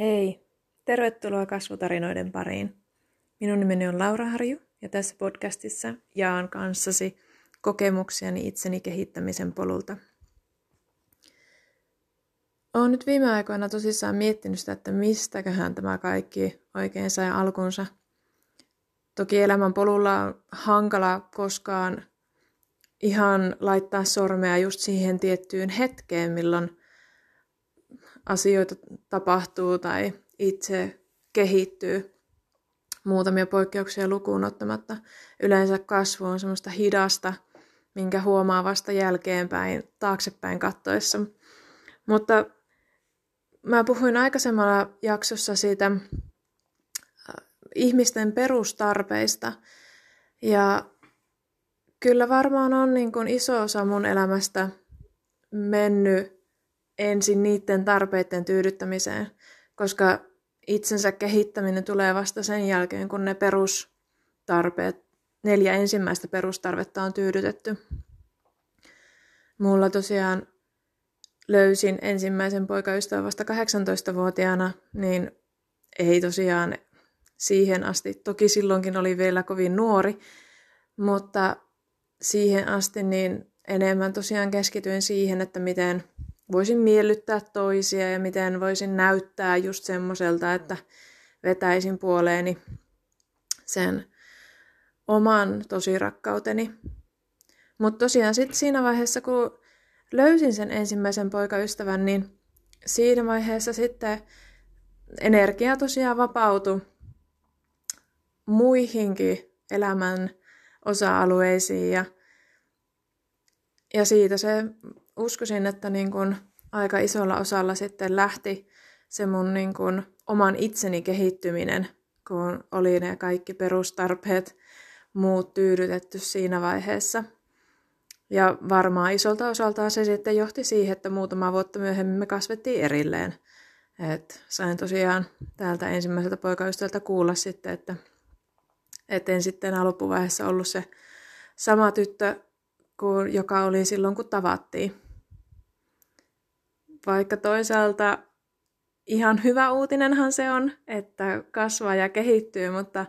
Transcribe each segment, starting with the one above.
Hei, tervetuloa kasvutarinoiden pariin. Minun nimeni on Laura Harju ja tässä podcastissa jaan kanssasi kokemuksiani itseni kehittämisen polulta. Olen nyt viime aikoina tosissaan miettinyt sitä, että mistäköhän tämä kaikki oikein sai alkunsa. Toki elämän polulla on hankala koskaan ihan laittaa sormea just siihen tiettyyn hetkeen, milloin asioita tapahtuu tai itse kehittyy muutamia poikkeuksia lukuun ottamatta. Yleensä kasvu on semmoista hidasta, minkä huomaa vasta jälkeenpäin, taaksepäin kattoessa. Mutta mä puhuin aikaisemmalla jaksossa siitä äh, ihmisten perustarpeista. Ja kyllä varmaan on niin kuin iso osa mun elämästä mennyt ensin niiden tarpeiden tyydyttämiseen, koska itsensä kehittäminen tulee vasta sen jälkeen, kun ne perustarpeet, neljä ensimmäistä perustarvetta on tyydytetty. Mulla tosiaan löysin ensimmäisen poikaystävän vasta 18-vuotiaana, niin ei tosiaan siihen asti, toki silloinkin oli vielä kovin nuori, mutta siihen asti niin enemmän tosiaan keskityin siihen, että miten voisin miellyttää toisia ja miten voisin näyttää just semmoiselta, että vetäisin puoleeni sen oman tosi rakkauteni. Mutta tosiaan sitten siinä vaiheessa, kun löysin sen ensimmäisen poikaystävän, niin siinä vaiheessa sitten energia tosiaan vapautui muihinkin elämän osa-alueisiin ja, ja siitä se uskoisin, että niin kun aika isolla osalla sitten lähti se mun niin kun oman itseni kehittyminen, kun oli ne kaikki perustarpeet muut tyydytetty siinä vaiheessa. Ja varmaan isolta osaltaan se sitten johti siihen, että muutama vuotta myöhemmin me kasvettiin erilleen. Et sain tosiaan täältä ensimmäiseltä poikaystävältä kuulla sitten, että et en sitten loppuvaiheessa ollut se sama tyttö, kuin, joka oli silloin kun tavattiin. Vaikka toisaalta ihan hyvä uutinenhan se on, että kasvaa ja kehittyy, mutta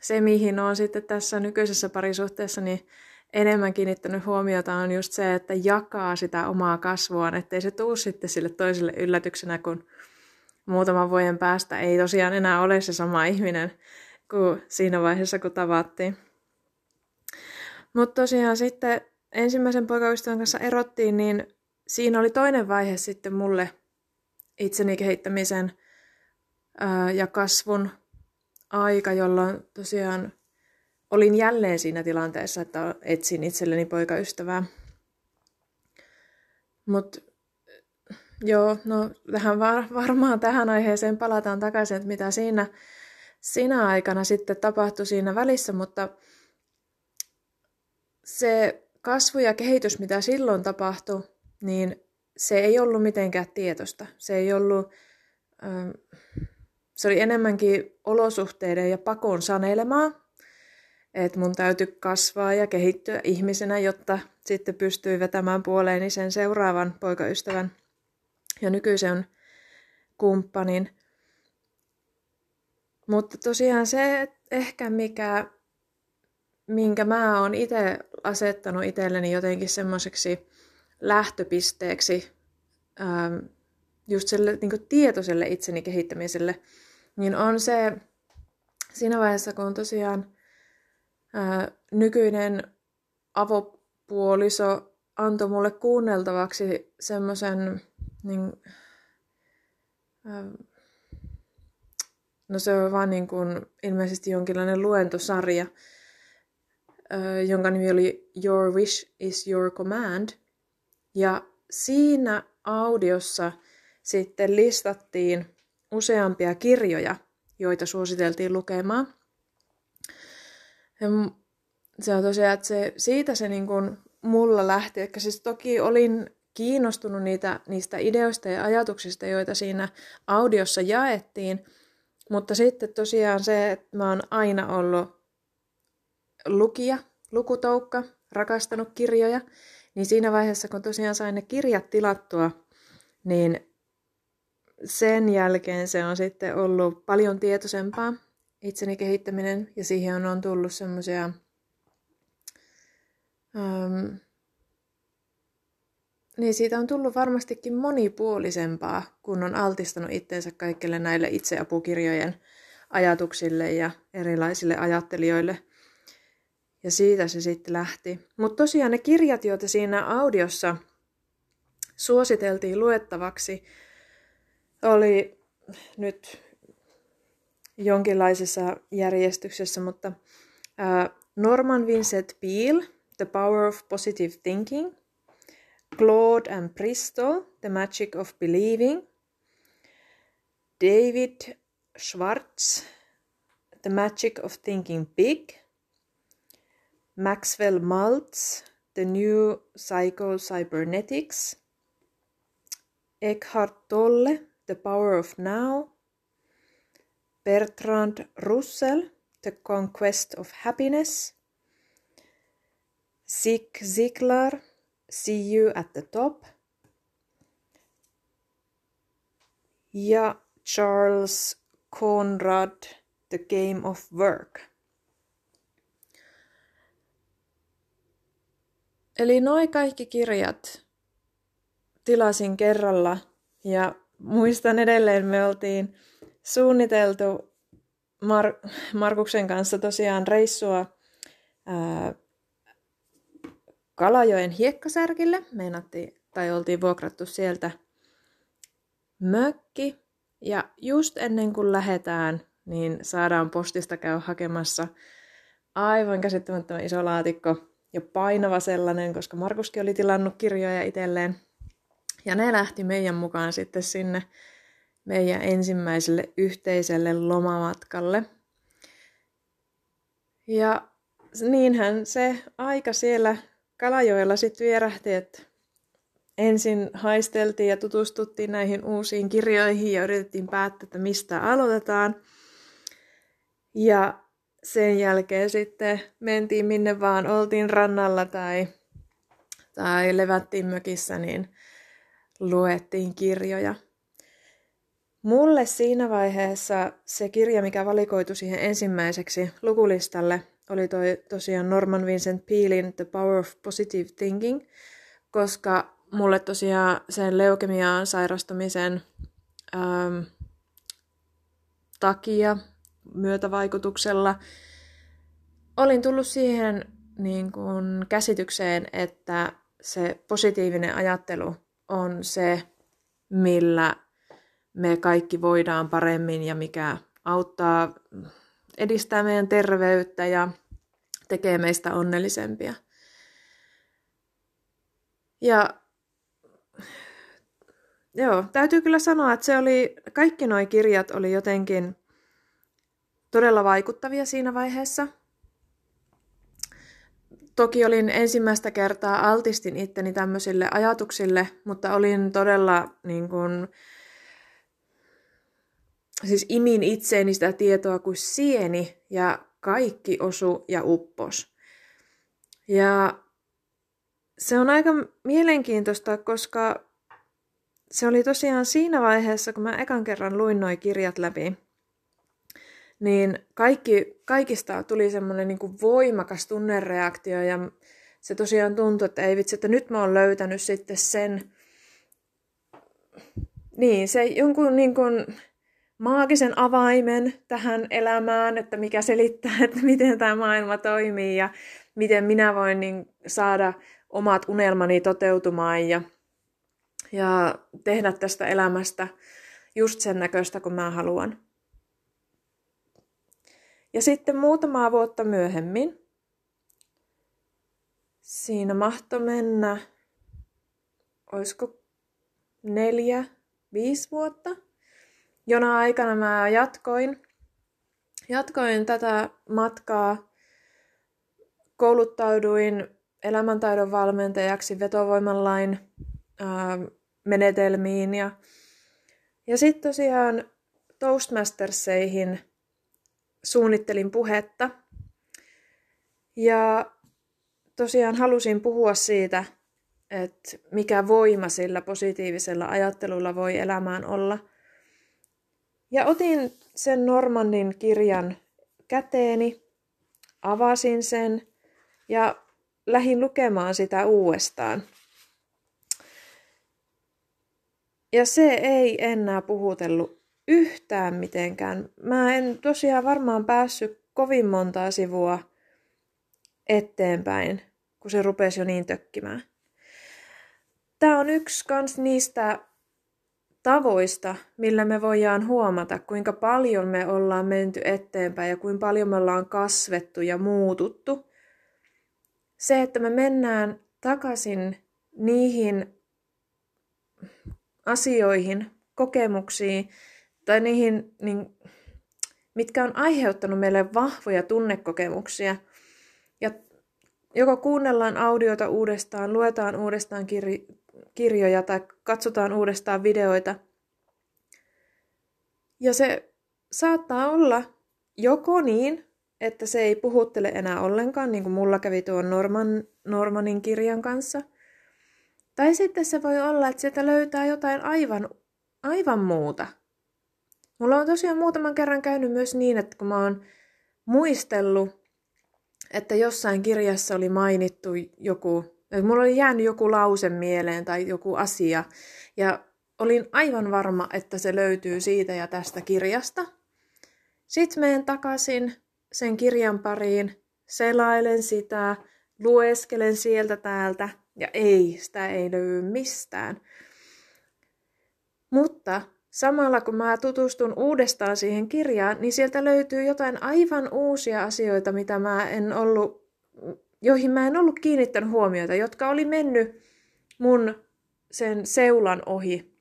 se mihin on sitten tässä nykyisessä parisuhteessa niin enemmän kiinnittänyt huomiota on just se, että jakaa sitä omaa kasvuaan, ettei se tuu sitten sille toiselle yllätyksenä, kun muutaman vuoden päästä ei tosiaan enää ole se sama ihminen kuin siinä vaiheessa, kun tavattiin. Mutta tosiaan sitten ensimmäisen poikaystävän kanssa erottiin, niin siinä oli toinen vaihe sitten mulle itseni kehittämisen ja kasvun aika, jolloin tosiaan olin jälleen siinä tilanteessa, että etsin itselleni poikaystävää. Mutta joo, no tähän var, varmaan tähän aiheeseen palataan takaisin, että mitä siinä, siinä aikana sitten tapahtui siinä välissä, mutta se kasvu ja kehitys, mitä silloin tapahtui, niin se ei ollut mitenkään tietosta. Se ei ollut, ähm, se oli enemmänkin olosuhteiden ja pakon sanelemaa, että mun täytyy kasvaa ja kehittyä ihmisenä, jotta sitten pystyy vetämään puoleeni sen seuraavan poikaystävän ja nykyisen kumppanin. Mutta tosiaan se ehkä, mikä, minkä mä oon itse asettanut itselleni jotenkin semmoiseksi lähtöpisteeksi ähm, just sille niin tietoiselle itseni kehittämiselle, niin on se siinä vaiheessa, kun tosiaan äh, nykyinen avopuoliso antoi mulle kuunneltavaksi semmoisen, niin, äh, no se on vaan niin kuin ilmeisesti jonkinlainen luentosarja, jonka nimi oli Your Wish is Your Command. Ja siinä audiossa sitten listattiin useampia kirjoja, joita suositeltiin lukemaan. Se on tosiaan, että se, siitä se niin kuin mulla lähti. Että siis toki olin kiinnostunut niitä, niistä ideoista ja ajatuksista, joita siinä audiossa jaettiin, mutta sitten tosiaan se, että mä oon aina ollut lukija, lukutoukka, rakastanut kirjoja, niin siinä vaiheessa, kun tosiaan sain ne kirjat tilattua, niin sen jälkeen se on sitten ollut paljon tietoisempaa itseni kehittäminen ja siihen on tullut semmoisia um, niin siitä on tullut varmastikin monipuolisempaa, kun on altistanut itseensä kaikille näille itseapukirjojen ajatuksille ja erilaisille ajattelijoille. Ja siitä se sitten lähti. Mutta tosiaan ne kirjat, joita siinä audiossa suositeltiin luettavaksi, oli nyt jonkinlaisessa järjestyksessä, mutta Norman Vincent Peale, The Power of Positive Thinking – Claude and Bristol, The Magic of Believing, David Schwartz, The Magic of Thinking Big, Maxwell Maltz, The New Psycho-Cybernetics, Eckhart Tolle, The Power of Now, Bertrand Russell, The Conquest of Happiness, Zig Ziglar, See You at the Top. Ja Charles Conrad, The Game of Work. Eli noin kaikki kirjat tilasin kerralla ja muistan edelleen me oltiin suunniteltu Mar- Markuksen kanssa tosiaan reissua ää, Kalajoen hiekkasärkille. Meinattiin, tai oltiin vuokrattu sieltä mökki. Ja just ennen kuin lähdetään, niin saadaan postista käy hakemassa aivan käsittämättömän iso laatikko ja painava sellainen, koska Markuskin oli tilannut kirjoja itselleen. Ja ne lähti meidän mukaan sitten sinne meidän ensimmäiselle yhteiselle lomamatkalle. Ja niinhän se aika siellä Kalajoella sitten vierähti, että ensin haisteltiin ja tutustuttiin näihin uusiin kirjoihin ja yritettiin päättää, että mistä aloitetaan. Ja sen jälkeen sitten mentiin minne vaan oltiin rannalla tai, tai levättiin mökissä, niin luettiin kirjoja. Mulle siinä vaiheessa se kirja, mikä valikoitu siihen ensimmäiseksi lukulistalle, oli toi tosiaan Norman Vincent Pealin The Power of Positive Thinking, koska mulle tosiaan sen leukemiaan sairastumisen ähm, takia, myötävaikutuksella, olin tullut siihen niin kuin käsitykseen, että se positiivinen ajattelu on se, millä me kaikki voidaan paremmin ja mikä auttaa edistää meidän terveyttä ja tekee meistä onnellisempia. Ja joo, täytyy kyllä sanoa, että se oli, kaikki nuo kirjat oli jotenkin todella vaikuttavia siinä vaiheessa. Toki olin ensimmäistä kertaa altistin itteni tämmöisille ajatuksille, mutta olin todella niin kuin, siis imin itseeni sitä tietoa kuin sieni ja kaikki osu ja uppos. Ja se on aika mielenkiintoista, koska se oli tosiaan siinä vaiheessa, kun mä ekan kerran luin noi kirjat läpi, niin kaikki, kaikista tuli semmoinen niin voimakas tunnereaktio ja se tosiaan tuntui, että ei vitsi, että nyt mä oon löytänyt sitten sen, niin se jonkun niin kuin, maagisen avaimen tähän elämään, että mikä selittää, että miten tämä maailma toimii ja miten minä voin niin saada omat unelmani toteutumaan ja, ja tehdä tästä elämästä just sen näköistä, kun mä haluan. Ja sitten muutamaa vuotta myöhemmin, siinä mahto mennä, olisiko neljä, viisi vuotta, jona aikana mä jatkoin, jatkoin tätä matkaa, kouluttauduin elämäntaidon valmentajaksi vetovoimanlain ää, menetelmiin ja, ja sitten tosiaan Toastmasterseihin suunnittelin puhetta ja tosiaan halusin puhua siitä, että mikä voima sillä positiivisella ajattelulla voi elämään olla – Ja otin sen Normannin kirjan käteeni, avasin sen ja lähdin lukemaan sitä uudestaan. Ja se ei enää puhutellut yhtään mitenkään. Mä en tosiaan varmaan päässyt kovin montaa sivua eteenpäin, kun se rupesi jo niin tökkimään. Tämä on yksi kans niistä tavoista, millä me voidaan huomata, kuinka paljon me ollaan menty eteenpäin ja kuinka paljon me ollaan kasvettu ja muututtu. Se, että me mennään takaisin niihin asioihin, kokemuksiin tai niihin, niin, mitkä on aiheuttanut meille vahvoja tunnekokemuksia. Ja joko kuunnellaan audiota uudestaan, luetaan uudestaan kir- kirjoja tai katsotaan uudestaan videoita. Ja se saattaa olla joko niin, että se ei puhuttele enää ollenkaan, niin kuin mulla kävi tuon Norman, Normanin kirjan kanssa. Tai sitten se voi olla, että sieltä löytää jotain aivan, aivan muuta. Mulla on tosiaan muutaman kerran käynyt myös niin, että kun mä oon muistellut, että jossain kirjassa oli mainittu joku Mulla oli jäänyt joku lause mieleen tai joku asia, ja olin aivan varma, että se löytyy siitä ja tästä kirjasta. Sitten menen takaisin sen kirjan pariin, selailen sitä, lueskelen sieltä täältä, ja ei, sitä ei löydy mistään. Mutta samalla kun mä tutustun uudestaan siihen kirjaan, niin sieltä löytyy jotain aivan uusia asioita, mitä mä en ollut joihin mä en ollut kiinnittänyt huomiota, jotka oli mennyt mun sen seulan ohi.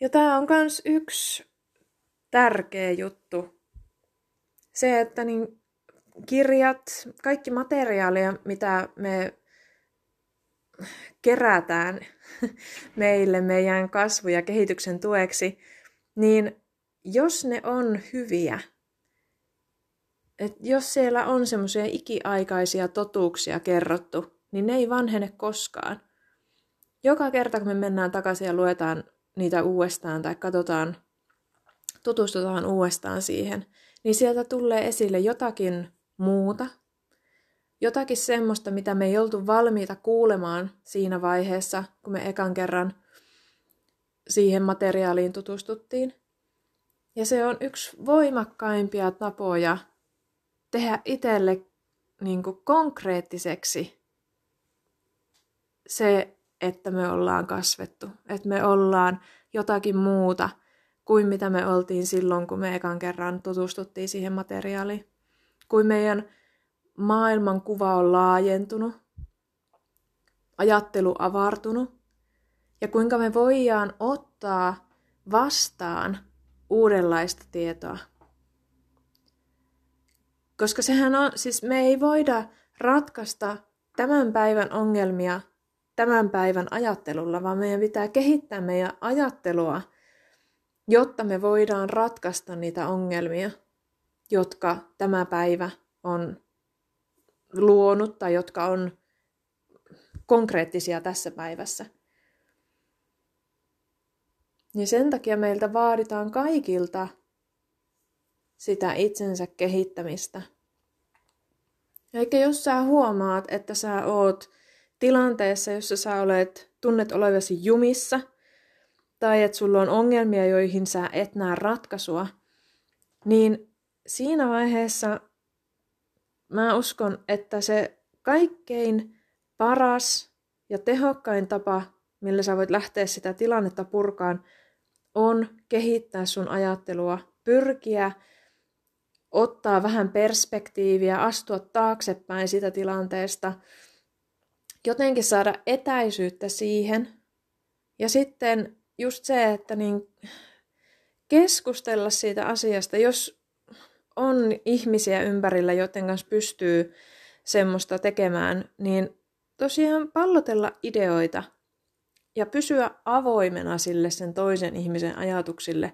Ja tämä on myös yksi tärkeä juttu. Se, että niin kirjat, kaikki materiaalia, mitä me kerätään meille meidän kasvu- ja kehityksen tueksi, niin jos ne on hyviä, että jos siellä on semmoisia ikiaikaisia totuuksia kerrottu, niin ne ei vanhene koskaan. Joka kerta, kun me mennään takaisin ja luetaan niitä uudestaan tai katsotaan, tutustutaan uudestaan siihen, niin sieltä tulee esille jotakin muuta, jotakin semmoista, mitä me ei oltu valmiita kuulemaan siinä vaiheessa, kun me ekan kerran siihen materiaaliin tutustuttiin. Ja se on yksi voimakkaimpia tapoja tehdä itselle niin kuin konkreettiseksi se, että me ollaan kasvettu, että me ollaan jotakin muuta kuin mitä me oltiin silloin, kun me ekan kerran tutustuttiin siihen materiaaliin. Kuin meidän maailman kuva on laajentunut, ajattelu avartunut ja kuinka me voidaan ottaa vastaan uudenlaista tietoa. Koska sehän on, siis me ei voida ratkaista tämän päivän ongelmia tämän päivän ajattelulla, vaan meidän pitää kehittää meidän ajattelua, jotta me voidaan ratkaista niitä ongelmia, jotka tämä päivä on luonut tai jotka on konkreettisia tässä päivässä. Niin sen takia meiltä vaaditaan kaikilta sitä itsensä kehittämistä. Eikä jos sä huomaat, että sä oot tilanteessa, jossa sä olet, tunnet olevasi jumissa, tai että sulla on ongelmia, joihin sä et näe ratkaisua, niin siinä vaiheessa mä uskon, että se kaikkein paras ja tehokkain tapa, millä sä voit lähteä sitä tilannetta purkaan, on kehittää sun ajattelua, pyrkiä ottaa vähän perspektiiviä, astua taaksepäin sitä tilanteesta, jotenkin saada etäisyyttä siihen. Ja sitten just se, että niin keskustella siitä asiasta, jos on ihmisiä ympärillä, joiden kanssa pystyy semmoista tekemään, niin tosiaan pallotella ideoita ja pysyä avoimena sille sen toisen ihmisen ajatuksille.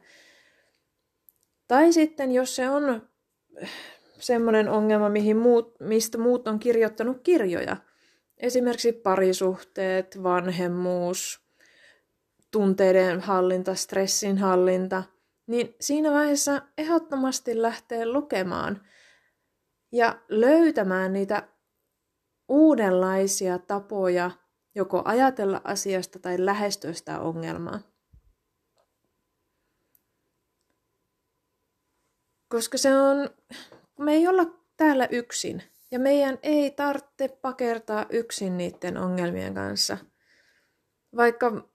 Tai sitten, jos se on semmoinen ongelma, mihin muut, mistä muut on kirjoittanut kirjoja. Esimerkiksi parisuhteet, vanhemmuus, tunteiden hallinta, stressin hallinta, niin siinä vaiheessa ehdottomasti lähtee lukemaan ja löytämään niitä uudenlaisia tapoja joko ajatella asiasta tai lähestyä sitä ongelmaa. Koska se on, me ei olla täällä yksin ja meidän ei tarvitse pakertaa yksin niiden ongelmien kanssa. Vaikka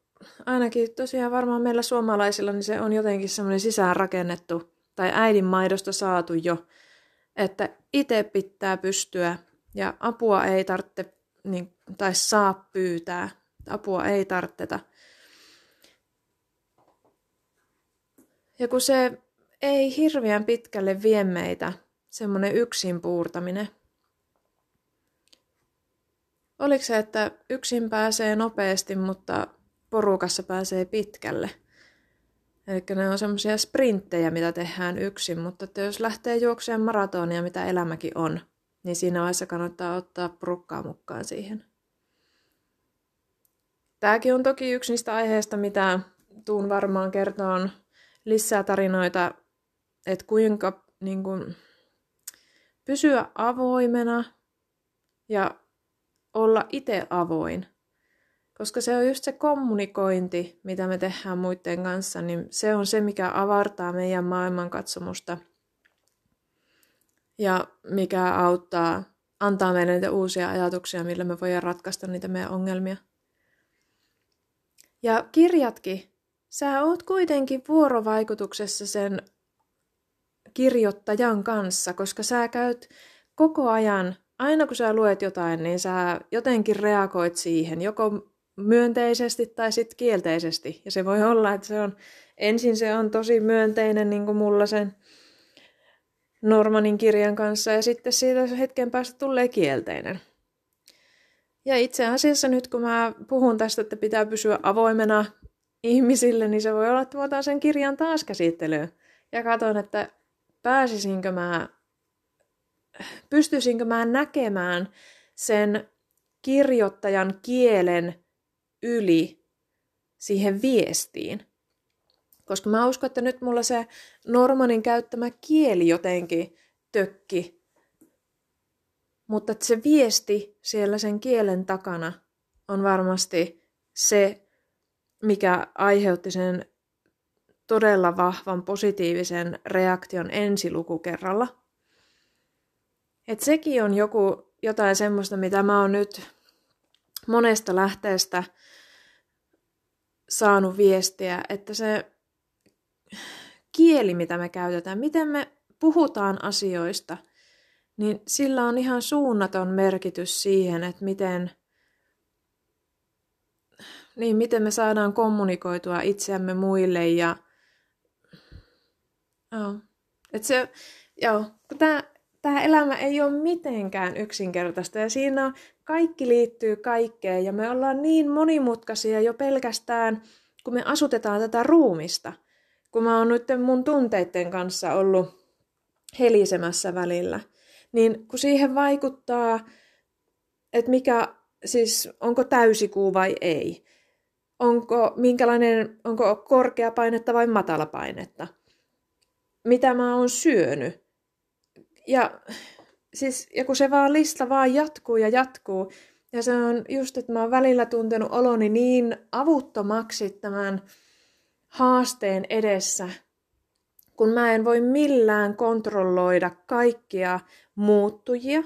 ainakin tosiaan varmaan meillä suomalaisilla niin se on jotenkin semmoinen sisäänrakennettu tai äidin maidosta saatu jo, että itse pitää pystyä ja apua ei tarvitse niin, tai saa pyytää. Apua ei tarvita. Ja kun se ei hirveän pitkälle vie meitä, semmoinen yksin puurtaminen. Oliko se, että yksin pääsee nopeasti, mutta porukassa pääsee pitkälle? Eli ne on semmoisia sprinttejä, mitä tehdään yksin, mutta että jos lähtee juoksemaan maratonia, mitä elämäkin on, niin siinä vaiheessa kannattaa ottaa porukkaa mukaan siihen. Tämäkin on toki yksi niistä aiheista, mitä tuun varmaan kertoon lisää tarinoita, että kuinka niin kuin, pysyä avoimena ja olla itse avoin. Koska se on just se kommunikointi, mitä me tehdään muiden kanssa, niin se on se, mikä avartaa meidän maailmankatsomusta. Ja mikä auttaa, antaa meille niitä uusia ajatuksia, millä me voidaan ratkaista niitä meidän ongelmia. Ja kirjatkin, sä oot kuitenkin vuorovaikutuksessa sen kirjoittajan kanssa, koska sä käyt koko ajan, aina kun sä luet jotain, niin sä jotenkin reagoit siihen, joko myönteisesti tai sitten kielteisesti. Ja se voi olla, että se on, ensin se on tosi myönteinen, niin kuin mulla sen Normanin kirjan kanssa, ja sitten siitä hetken päästä tulee kielteinen. Ja itse asiassa nyt kun mä puhun tästä, että pitää pysyä avoimena ihmisille, niin se voi olla, että mä sen kirjan taas käsittelyyn. Ja katson, että pääsisinkö mä, pystyisinkö mä näkemään sen kirjoittajan kielen yli siihen viestiin. Koska mä uskon, että nyt mulla se Normanin käyttämä kieli jotenkin tökki mutta että se viesti siellä sen kielen takana on varmasti se, mikä aiheutti sen todella vahvan positiivisen reaktion ensilukukerralla. Et sekin on joku, jotain semmoista, mitä mä oon nyt monesta lähteestä saanut viestiä, että se kieli, mitä me käytetään, miten me puhutaan asioista – niin sillä on ihan suunnaton merkitys siihen, että miten, niin miten me saadaan kommunikoitua itseämme muille ja joo. Et se, joo, tämä, tämä elämä ei ole mitenkään yksinkertaista ja siinä on, kaikki liittyy kaikkeen ja me ollaan niin monimutkaisia jo pelkästään, kun me asutetaan tätä ruumista. Kun mä oon nyt mun tunteiden kanssa ollut helisemässä välillä – niin kun siihen vaikuttaa, että mikä, siis onko täysikuu vai ei, onko, minkälainen, onko korkea painetta vai matala painetta, mitä mä oon syönyt. Ja, siis, ja kun se vaan lista vaan jatkuu ja jatkuu, ja se on just, että mä oon välillä tuntenut oloni niin avuttomaksi tämän haasteen edessä, kun mä en voi millään kontrolloida kaikkia muuttujia,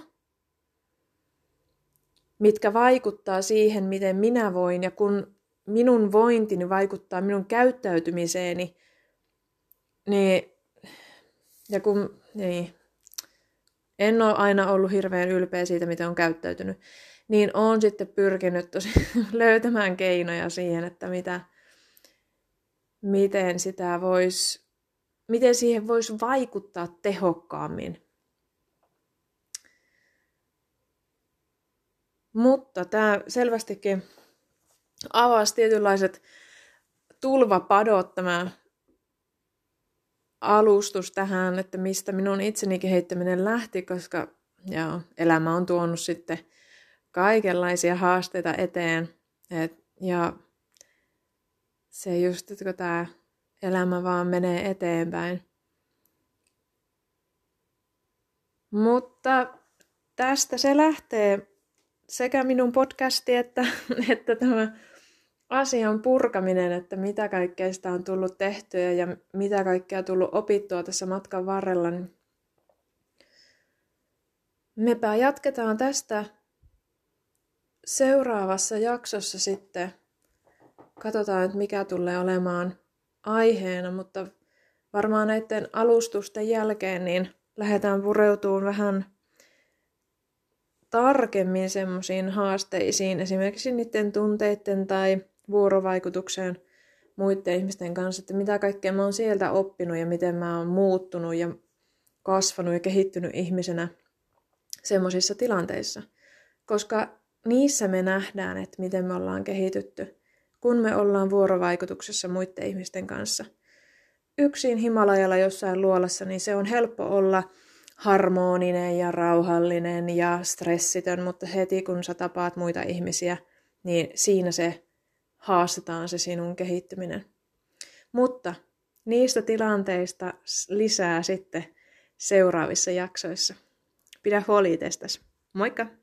mitkä vaikuttaa siihen, miten minä voin, ja kun minun vointini vaikuttaa minun käyttäytymiseeni, niin, ja kun, niin, en ole aina ollut hirveän ylpeä siitä, miten on käyttäytynyt, niin olen sitten pyrkinyt tosi löytämään keinoja siihen, että mitä, miten sitä voisi miten siihen voisi vaikuttaa tehokkaammin. Mutta tämä selvästikin avasi tietynlaiset tulvapadot tämä alustus tähän, että mistä minun itseni kehittäminen lähti, koska joo, elämä on tuonut sitten kaikenlaisia haasteita eteen. Et, ja se just, että kun tämä elämä vaan menee eteenpäin. Mutta tästä se lähtee sekä minun podcasti että, että tämä asian purkaminen, että mitä kaikkea sitä on tullut tehtyä ja mitä kaikkea on tullut opittua tässä matkan varrella. Niin mepä jatketaan tästä seuraavassa jaksossa sitten. Katsotaan, että mikä tulee olemaan aiheena, mutta varmaan näiden alustusten jälkeen niin lähdetään pureutumaan vähän tarkemmin semmoisiin haasteisiin, esimerkiksi niiden tunteiden tai vuorovaikutukseen muiden ihmisten kanssa, että mitä kaikkea mä oon sieltä oppinut ja miten mä oon muuttunut ja kasvanut ja kehittynyt ihmisenä semmoisissa tilanteissa. Koska niissä me nähdään, että miten me ollaan kehitytty, kun me ollaan vuorovaikutuksessa muiden ihmisten kanssa. Yksin Himalajalla jossain luolassa, niin se on helppo olla harmoninen ja rauhallinen ja stressitön, mutta heti kun sä tapaat muita ihmisiä, niin siinä se haastetaan se sinun kehittyminen. Mutta niistä tilanteista lisää sitten seuraavissa jaksoissa. Pidä huoli itsestäsi. Moikka!